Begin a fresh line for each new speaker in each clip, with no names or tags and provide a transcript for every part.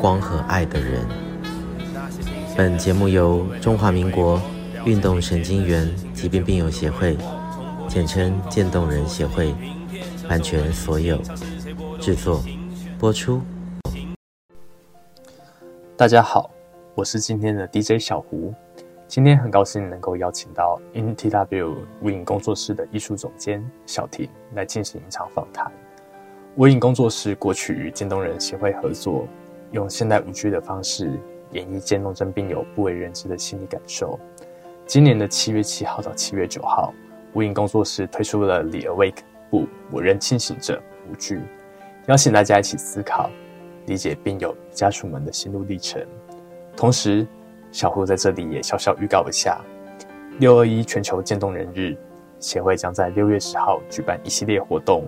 光和爱的人。本节目由中华民国运动神经元疾病病友协会，简称渐冻人协会，版权所有，制作播出。
大家好，我是今天的 DJ 小胡。今天很高兴能够邀请到 NTW 无影工作室的艺术总监小婷来进行一场访谈。无影工作室过去与渐冻人协会合作，用现代舞剧的方式演绎渐冻症病友不为人知的心理感受。今年的七月七号到七月九号，无影工作室推出了《The Awake》不，我仍清醒着舞剧，邀请大家一起思考、理解病友家属们的心路历程。同时，小胡在这里也小小预告一下：六二一全球渐冻人日，协会将在六月十号举办一系列活动，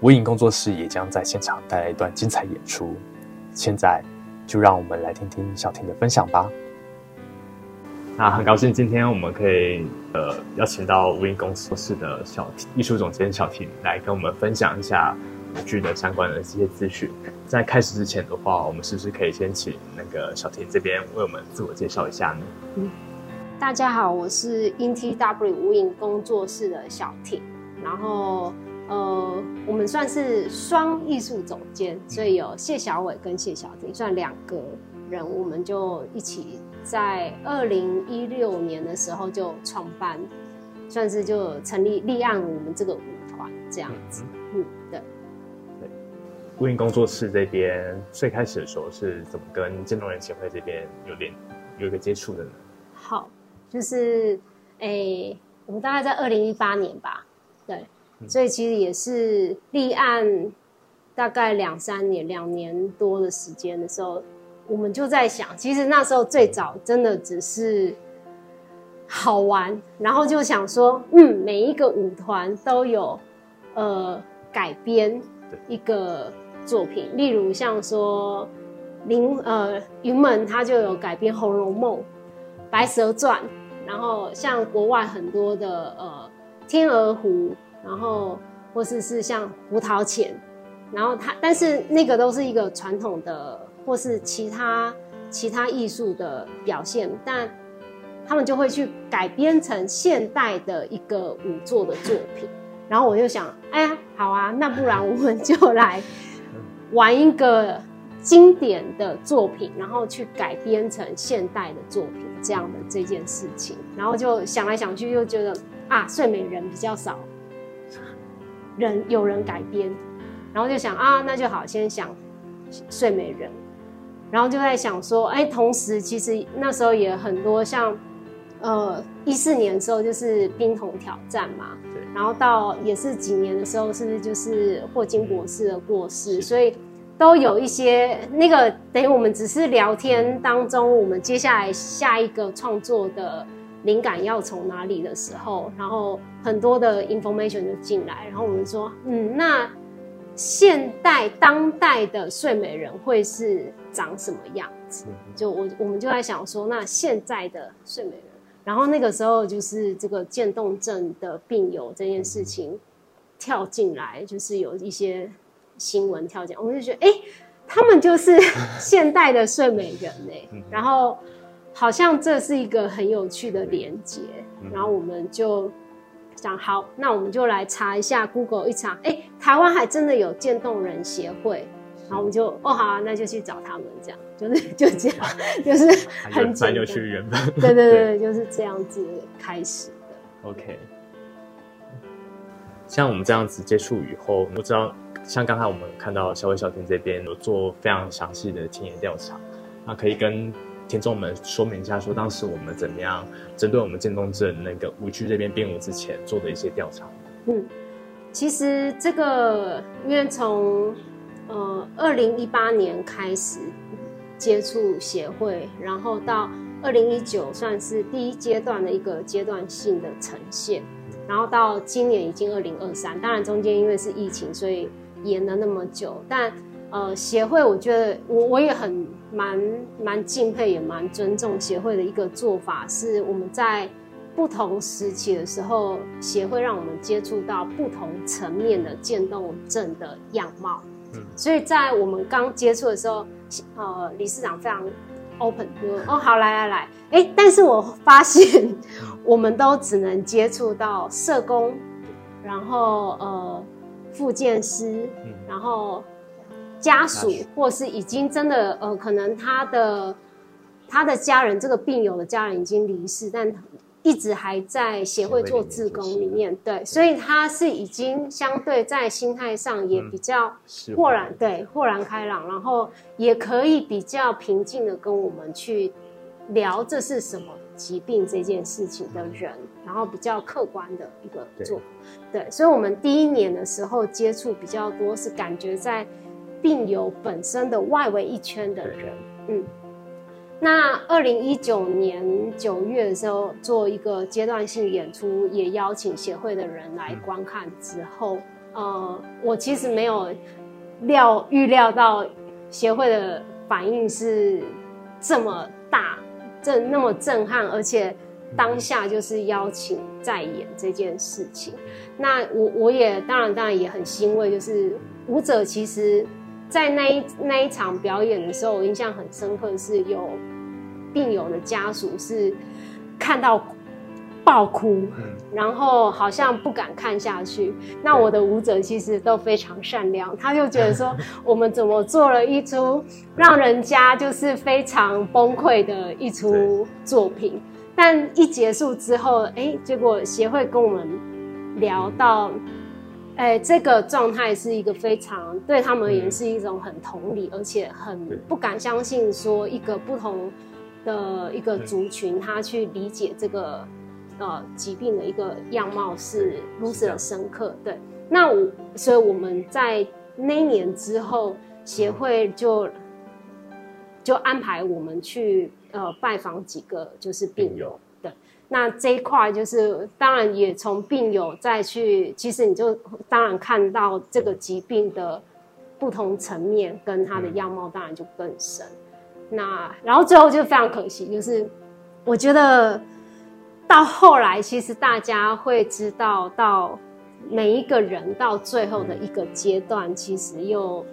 无影工作室也将在现场带来一段精彩演出。现在，就让我们来听听小婷的分享吧。那很高兴今天我们可以呃邀请到无影工作室的小艺术总监小婷来跟我们分享一下舞剧的相关的这些资讯。在开始之前的话，我们是不是可以先请那个小婷这边为我们自我介绍一下呢？
嗯，大家好，我是 INTW 无影工作室的小婷，然后呃我们算是双艺术总监，所以有谢小伟跟谢小婷算两个人，我们就一起。在二零一六年的时候就创办，算是就成立立案我们这个舞团这样子。嗯，对。对，
无影工作室这边最开始的时候是怎么跟渐冻人协会这边有点有一个接触的呢？
好，就是诶、欸，我们大概在二零一八年吧，对，嗯、所以其实也是立案大概两三年、两年多的时间的时候。我们就在想，其实那时候最早真的只是好玩，然后就想说，嗯，每一个舞团都有呃改编一个作品，例如像说林呃云门他就有改编《红楼梦》《白蛇传》，然后像国外很多的呃《天鹅湖》，然后或是是像《胡桃钳》，然后他但是那个都是一个传统的。或是其他其他艺术的表现，但他们就会去改编成现代的一个舞作的作品。然后我就想，哎呀，好啊，那不然我们就来 玩一个经典的作品，然后去改编成现代的作品，这样的这件事情。然后就想来想去，又觉得啊，睡美人比较少人有人改编，然后就想啊，那就好，先想睡美人。然后就在想说，哎，同时其实那时候也很多像，呃，一四年的时候就是冰桶挑战嘛，对。然后到也是几年的时候，是不是就是霍金博士的过世？所以都有一些那个等于我们只是聊天当中，我们接下来下一个创作的灵感要从哪里的时候，然后很多的 information 就进来，然后我们说，嗯，那。现代当代的睡美人会是长什么样子？就我我们就在想说，那现在的睡美人，然后那个时候就是这个渐冻症的病友这件事情跳进来，就是有一些新闻跳进来，我们就觉得，哎、欸，他们就是 现代的睡美人哎、欸，然后好像这是一个很有趣的连接，然后我们就。讲好，那我们就来查一下 Google 一查，哎、欸，台湾还真的有渐冻人协会，然后我们就哦好啊，那就去找他们，这样。就是 就这样，就是很简单。就去原本，对对对，对就是这样子开始的。
OK，像我们这样子接触以后，我知道像刚才我们看到小伟小婷这边有做非常详细的田野调查，那可以跟。听众们说明一下，说当时我们怎么样针对我们渐冻症那个舞剧这边编舞之前做的一些调查。
嗯，其实这个因为从呃二零一八年开始，接触协会，然后到二零一九算是第一阶段的一个阶段性的呈现，然后到今年已经二零二三，当然中间因为是疫情，所以延了那么久，但呃协会我觉得我我也很蛮蛮敬佩，也蛮尊重协会的一个做法，是我们在。不同时期的时候，协会让我们接触到不同层面的渐冻症的样貌。嗯，所以在我们刚接触的时候，呃，理事长非常 open，说：“哦，好，来来来，哎，但是我发现，我们都只能接触到社工，然后呃，复健师，然后家属，或是已经真的呃，可能他的他的家人，这个病友的家人已经离世，但。”一直还在协会做志工里面，对，所以他是已经相对在心态上也比较豁然，对，豁然开朗，然后也可以比较平静的跟我们去聊这是什么疾病这件事情的人，然后比较客观的一个做法，对，所以我们第一年的时候接触比较多，是感觉在病友本身的外围一圈的人，嗯。那二零一九年九月的时候，做一个阶段性演出，也邀请协会的人来观看之后，呃，我其实没有料预料到协会的反应是这么大，这那么震撼，而且当下就是邀请再演这件事情。那我我也当然当然也很欣慰，就是舞者其实。在那一那一场表演的时候，我印象很深刻，是有病友的家属是看到爆哭，然后好像不敢看下去。那我的舞者其实都非常善良，他就觉得说，我们怎么做了一出让人家就是非常崩溃的一出作品，但一结束之后，哎，结果协会跟我们聊到。哎，这个状态是一个非常对他们而言是一种很同理，而且很不敢相信，说一个不同的一个族群，他去理解这个呃疾病的一个样貌是如此的深刻。对，那我所以我们在那一年之后，协会就就安排我们去呃拜访几个就是病友。那这一块就是，当然也从病友再去，其实你就当然看到这个疾病的不同层面跟它的样貌，当然就更深。那然后最后就非常可惜，就是我觉得到后来，其实大家会知道，到每一个人到最后的一个阶段，其实又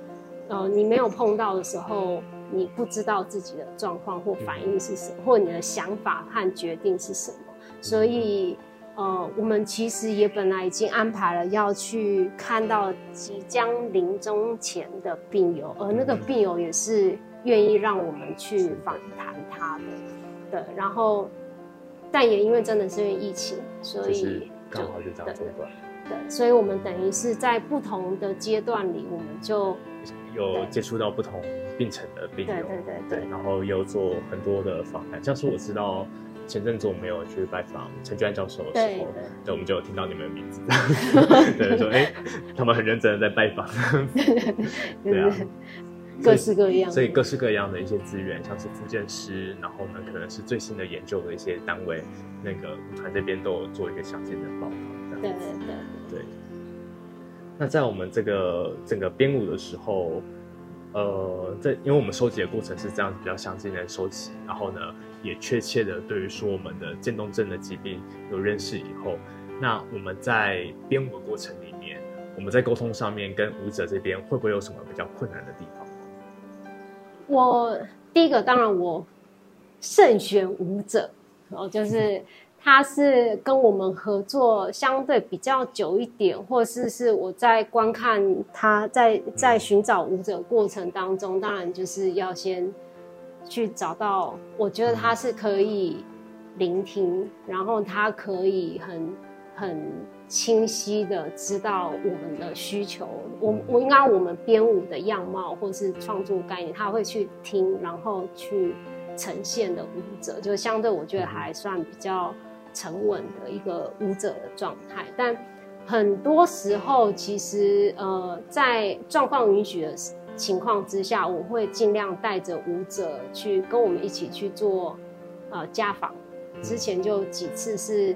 呃，你没有碰到的时候，你不知道自己的状况或反应是什么，或你的想法和决定是什么。所以，呃，我们其实也本来已经安排了要去看到即将临终前的病友，而那个病友也是愿意让我们去访谈他的，对。然后，但也因为真的是因为疫情，所以刚好就这样对，对，所以我们等于是在不同的阶段里，我们就
有接触到不同病程的病友，对对对对，然后又做很多的访谈，像是我知道。前阵子我们有去拜访陈俊安教授的时候，对，对，我们就有听到你们的名字，对，说哎、欸，他们很认真的在拜访，对啊，
各式各样，
所以各式各样的一些资源，像是复健师，然后呢，可能是最新的研究的一些单位，那个舞团这边都有做一个详细的报道，对对对对。那在我们这个整个编舞的时候。呃，在因为我们收集的过程是这样子比较详尽的收集，然后呢，也确切的对于说我们的渐冻症的疾病有认识以后，那我们在编舞的过程里面，我们在沟通上面跟舞者这边会不会有什么比较困难的地方？
我第一个当然我慎选舞者，然后就是。他是跟我们合作相对比较久一点，或是是我在观看他在在寻找舞者过程当中，当然就是要先去找到，我觉得他是可以聆听，然后他可以很很清晰的知道我们的需求，我我应该我们编舞的样貌或是创作概念，他会去听，然后去呈现的舞者，就相对我觉得还算比较。沉稳的一个舞者的状态，但很多时候其实呃，在状况允许的情况之下，我会尽量带着舞者去跟我们一起去做呃家访。之前就几次是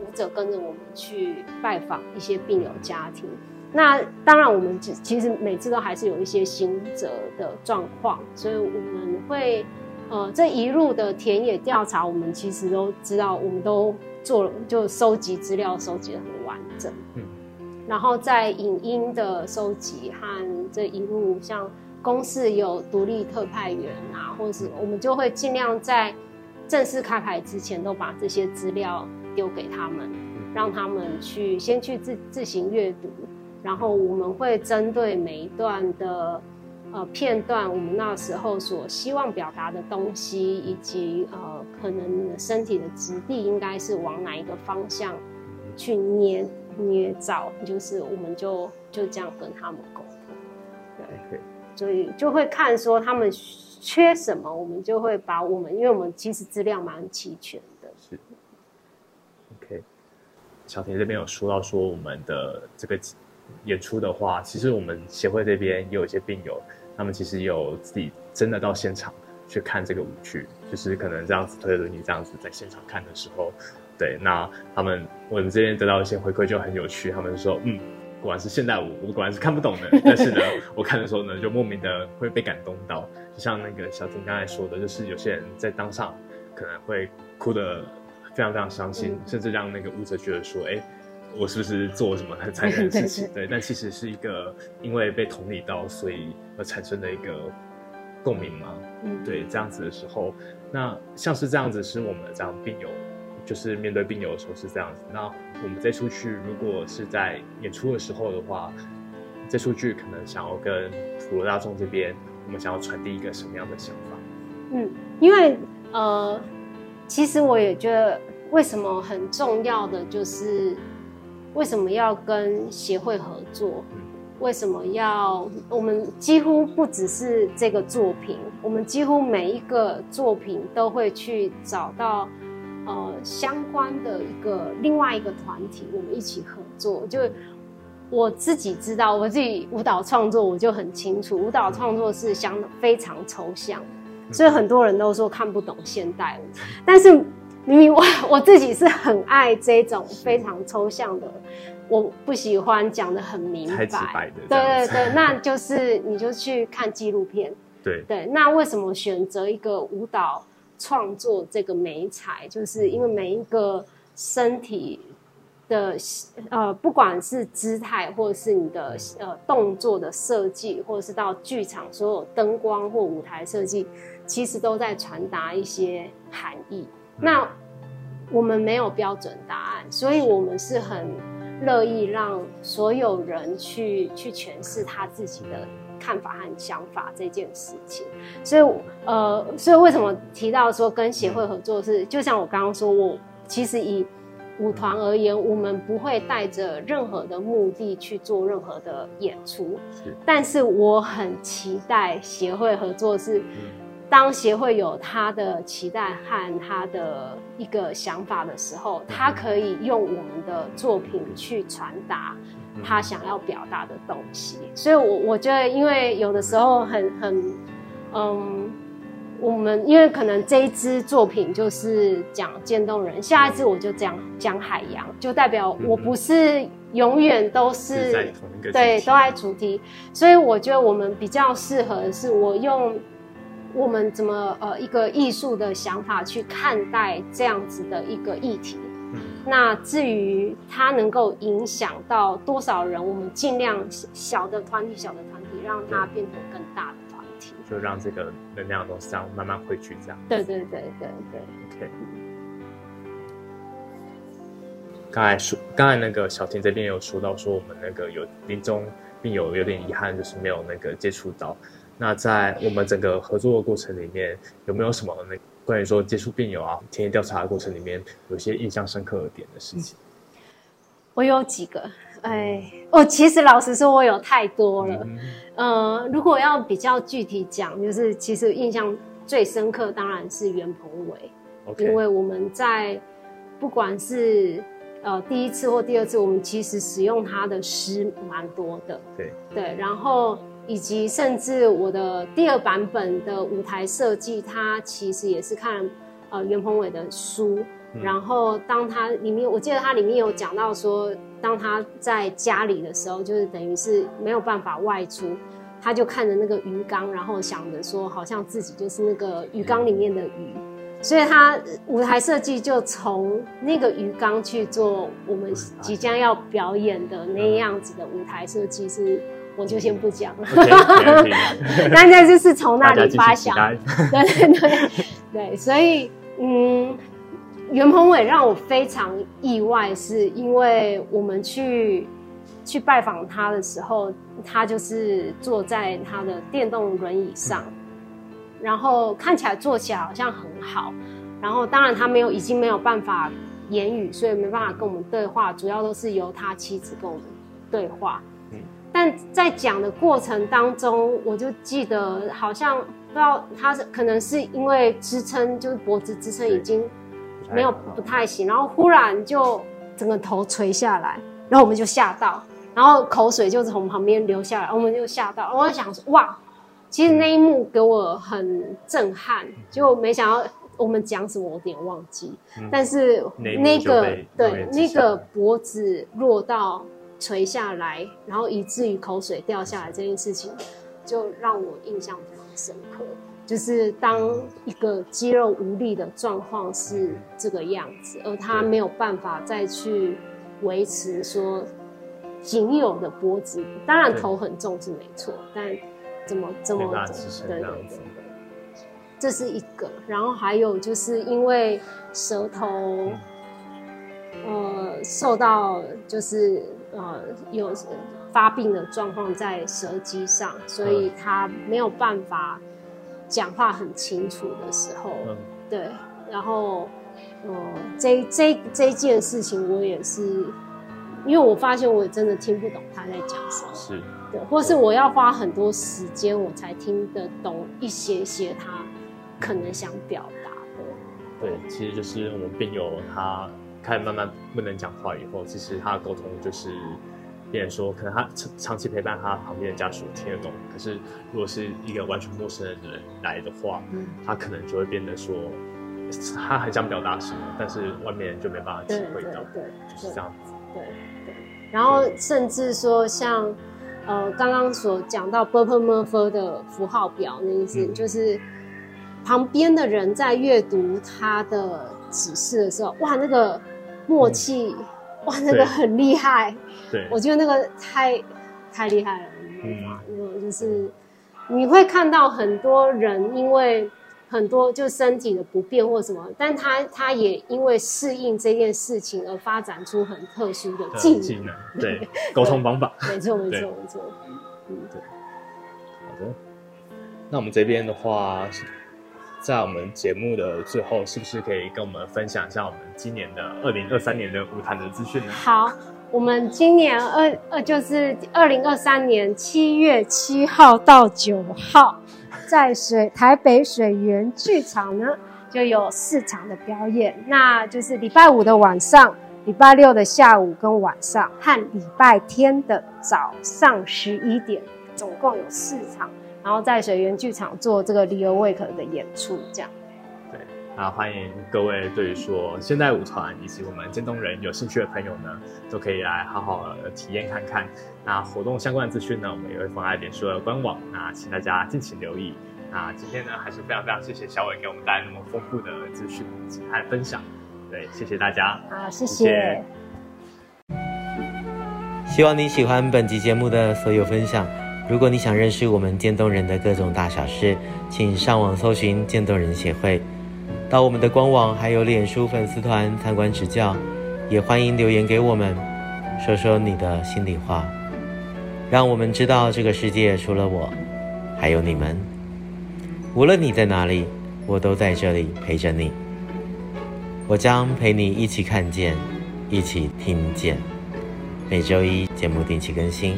舞者跟着我们去拜访一些病友家庭。那当然，我们其实每次都还是有一些行者的状况，所以我们会呃这一路的田野调查，我们其实都知道，我们都做了，就收集资料，收集得很完整。嗯，然后在影音的收集和这一路，像公司有独立特派员啊，或者是我们就会尽量在正式开牌之前，都把这些资料丢给他们，让他们去先去自自行阅读。然后我们会针对每一段的呃片段，我们那时候所希望表达的东西，以及呃可能身体的质地应该是往哪一个方向去捏捏造，就是我们就就这样跟他们沟通，对，所以就会看说他们缺什么，我们就会把我们，因为我们其实资料蛮齐全的。是
，OK，小田这边有说到说我们的这个。演出的话，其实我们协会这边也有一些病友，他们其实有自己真的到现场去看这个舞剧，就是可能这样子推着你这样子在现场看的时候，对，那他们我们这边得到一些回馈就很有趣，他们说，嗯，果然是现代舞，我果然是看不懂的，但是呢，我看的时候呢，就莫名的会被感动到，就像那个小婷刚才说的，就是有些人在当场可能会哭得非常非常伤心，嗯、甚至让那个舞者觉得说，哎。我是不是做什么很残忍的事情？对，但其实是一个因为被同理到，所以而产生的一个共鸣嘛。嗯，对，这样子的时候，那像是这样子，是我们这样病友，就是面对病友的时候是这样子。那我们这出剧如果是在演出的时候的话，这出剧可能想要跟普罗大众这边，我们想要传递一个什么样的想法？嗯，
因为呃，其实我也觉得，为什么很重要的就是。为什么要跟协会合作？为什么要？我们几乎不只是这个作品，我们几乎每一个作品都会去找到呃相关的一个另外一个团体，我们一起合作。就我自己知道，我自己舞蹈创作我就很清楚，舞蹈创作是相非常抽象，所以很多人都说看不懂现代舞，但是。明明我 我自己是很爱这种非常抽象的，我不喜欢讲的很明白。白的对对对，那就是你就去看纪录片。对对，那为什么选择一个舞蹈创作这个美彩？就是因为每一个身体的呃，不管是姿态，或者是你的呃动作的设计，或者是到剧场所有灯光或舞台设计，其实都在传达一些含义。那我们没有标准答案，所以我们是很乐意让所有人去去诠释他自己的看法和想法这件事情。所以，呃，所以为什么提到说跟协会合作是，就像我刚刚说，我其实以舞团而言，我们不会带着任何的目的去做任何的演出，但是我很期待协会合作是。当协会有他的期待和他的一个想法的时候，他可以用我们的作品去传达他想要表达的东西。所以我，我我觉得，因为有的时候很很，嗯，我们因为可能这一支作品就是讲渐冻人，下一支我就讲讲海洋，就代表我不是永远都是，是在同一个对都爱主题。所以，我觉得我们比较适合的是我用。我们怎么呃一个艺术的想法去看待这样子的一个议题？嗯，那至于它能够影响到多少人，我们尽量小的团体、小的团体，让它变成更大的团体，
就让这个能量都这样慢慢汇聚，这样。
对对对对对。
OK。刚才说，刚才那个小婷这边有说到说，我们那个有临终病友有点遗憾，就是没有那个接触到。那在我们整个合作的过程里面，有没有什么那关于说接触病友啊、田野调查的过程里面，有些印象深刻的点的事情？
我有几个，哎，我其实老实说，我有太多了。嗯，呃，如果要比较具体讲，就是其实印象最深刻当然是袁鹏伟.因为我们在不管是呃第一次或第二次，我们其实使用他的诗蛮多的。对对，然后。以及甚至我的第二版本的舞台设计，它其实也是看呃袁鹏伟的书，嗯、然后当他里面，我记得他里面有讲到说，当他在家里的时候，就是等于是没有办法外出，他就看着那个鱼缸，然后想着说，好像自己就是那个鱼缸里面的鱼。嗯所以他舞台设计就从那个鱼缸去做我们即将要表演的那样子的舞台设计，是我就先不讲了。那那 就是从那里发想，对对对对，所以嗯，袁鹏伟让我非常意外，是因为我们去去拜访他的时候，他就是坐在他的电动轮椅上。然后看起来坐起来好像很好，然后当然他没有，已经没有办法言语，所以没办法跟我们对话，主要都是由他妻子跟我们对话。嗯，但在讲的过程当中，我就记得好像不知道他是可能是因为支撑，就是脖子支撑已经没有不太行，然后忽然就整个头垂下来，然后我们就吓到，然后口水就从旁边流下来，我们就吓到，我就想说哇。其实那一幕给我很震撼，就没想到我们讲什么，我有点忘记。嗯、但是那个对那个脖子落到垂下来，然后以至于口水掉下来这件事情，就让我印象非常深刻。就是当一个肌肉无力的状况是这个样子，而他没有办法再去维持说仅有的脖子，当然头很重是没错，但。怎么这么对对对，这是一个。然后还有就是因为舌头，呃，受到就是呃有发病的状况在舌肌上，所以他没有办法讲话很清楚的时候，对。然后，呃，这这这件事情我也是，因为我发现我也真的听不懂他在讲什么。是对。或是我要花很多时间，我才听得懂一些些他可能想表达的。
对，其实就是我们病友他开始慢慢不能讲话以后，其实他的沟通就是，别人说可能他长长期陪伴他旁边的家属听得懂，可是如果是一个完全陌生的人来的话，嗯、他可能就会变得说，他很想表达什么，但是外面就没办法体会到，对，就是这样子，
对对,然后甚至说像。呃，刚刚所讲到 b u r p l e Murphy 的符号表那意思，就是旁边的人在阅读他的指示的时候，哇，那个默契，嗯、哇，那个很厉害。对，我觉得那个太太厉害了，嗯，就是你会看到很多人因为。很多就身体的不便或什么，但他他也因为适应这件事情而发展出很特殊的技能，技能
对 沟通方法，
没错没错没错，嗯。对。
好的，那我们这边的话，在我们节目的最后，是不是可以跟我们分享一下我们今年的二零二三年的舞台的资讯呢？
好，我们今年二二就是二零二三年七月七号到九号。在水台北水源剧场呢，就有四场的表演，那就是礼拜五的晚上、礼拜六的下午跟晚上，和礼拜天的早上十一点，总共有四场，然后在水源剧场做这个 Leo Wake 的演出，这样。
啊，欢迎各位对于说现代舞团以及我们渐冻人有兴趣的朋友呢，都可以来好好的体验看看。那活动相关的资讯呢，我们也会放在脸书的官网，那请大家敬请留意。那今天呢，还是非常非常谢谢小伟给我们带来那么丰富的资讯和分享。对，谢谢大家。
好，谢谢。谢谢。
希望你喜欢本集节目的所有分享。如果你想认识我们渐冻人的各种大小事，请上网搜寻渐冻人协会。到我们的官网还有脸书粉丝团参观指教，也欢迎留言给我们，说说你的心里话，让我们知道这个世界除了我，还有你们。无论你在哪里，我都在这里陪着你。我将陪你一起看见，一起听见。每周一节目定期更新，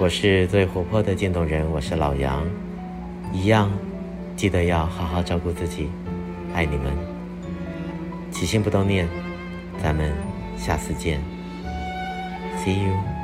我是最活泼的渐冻人，我是老杨。一样，记得要好好照顾自己。爱你们，起心不动念，咱们下次见，See you。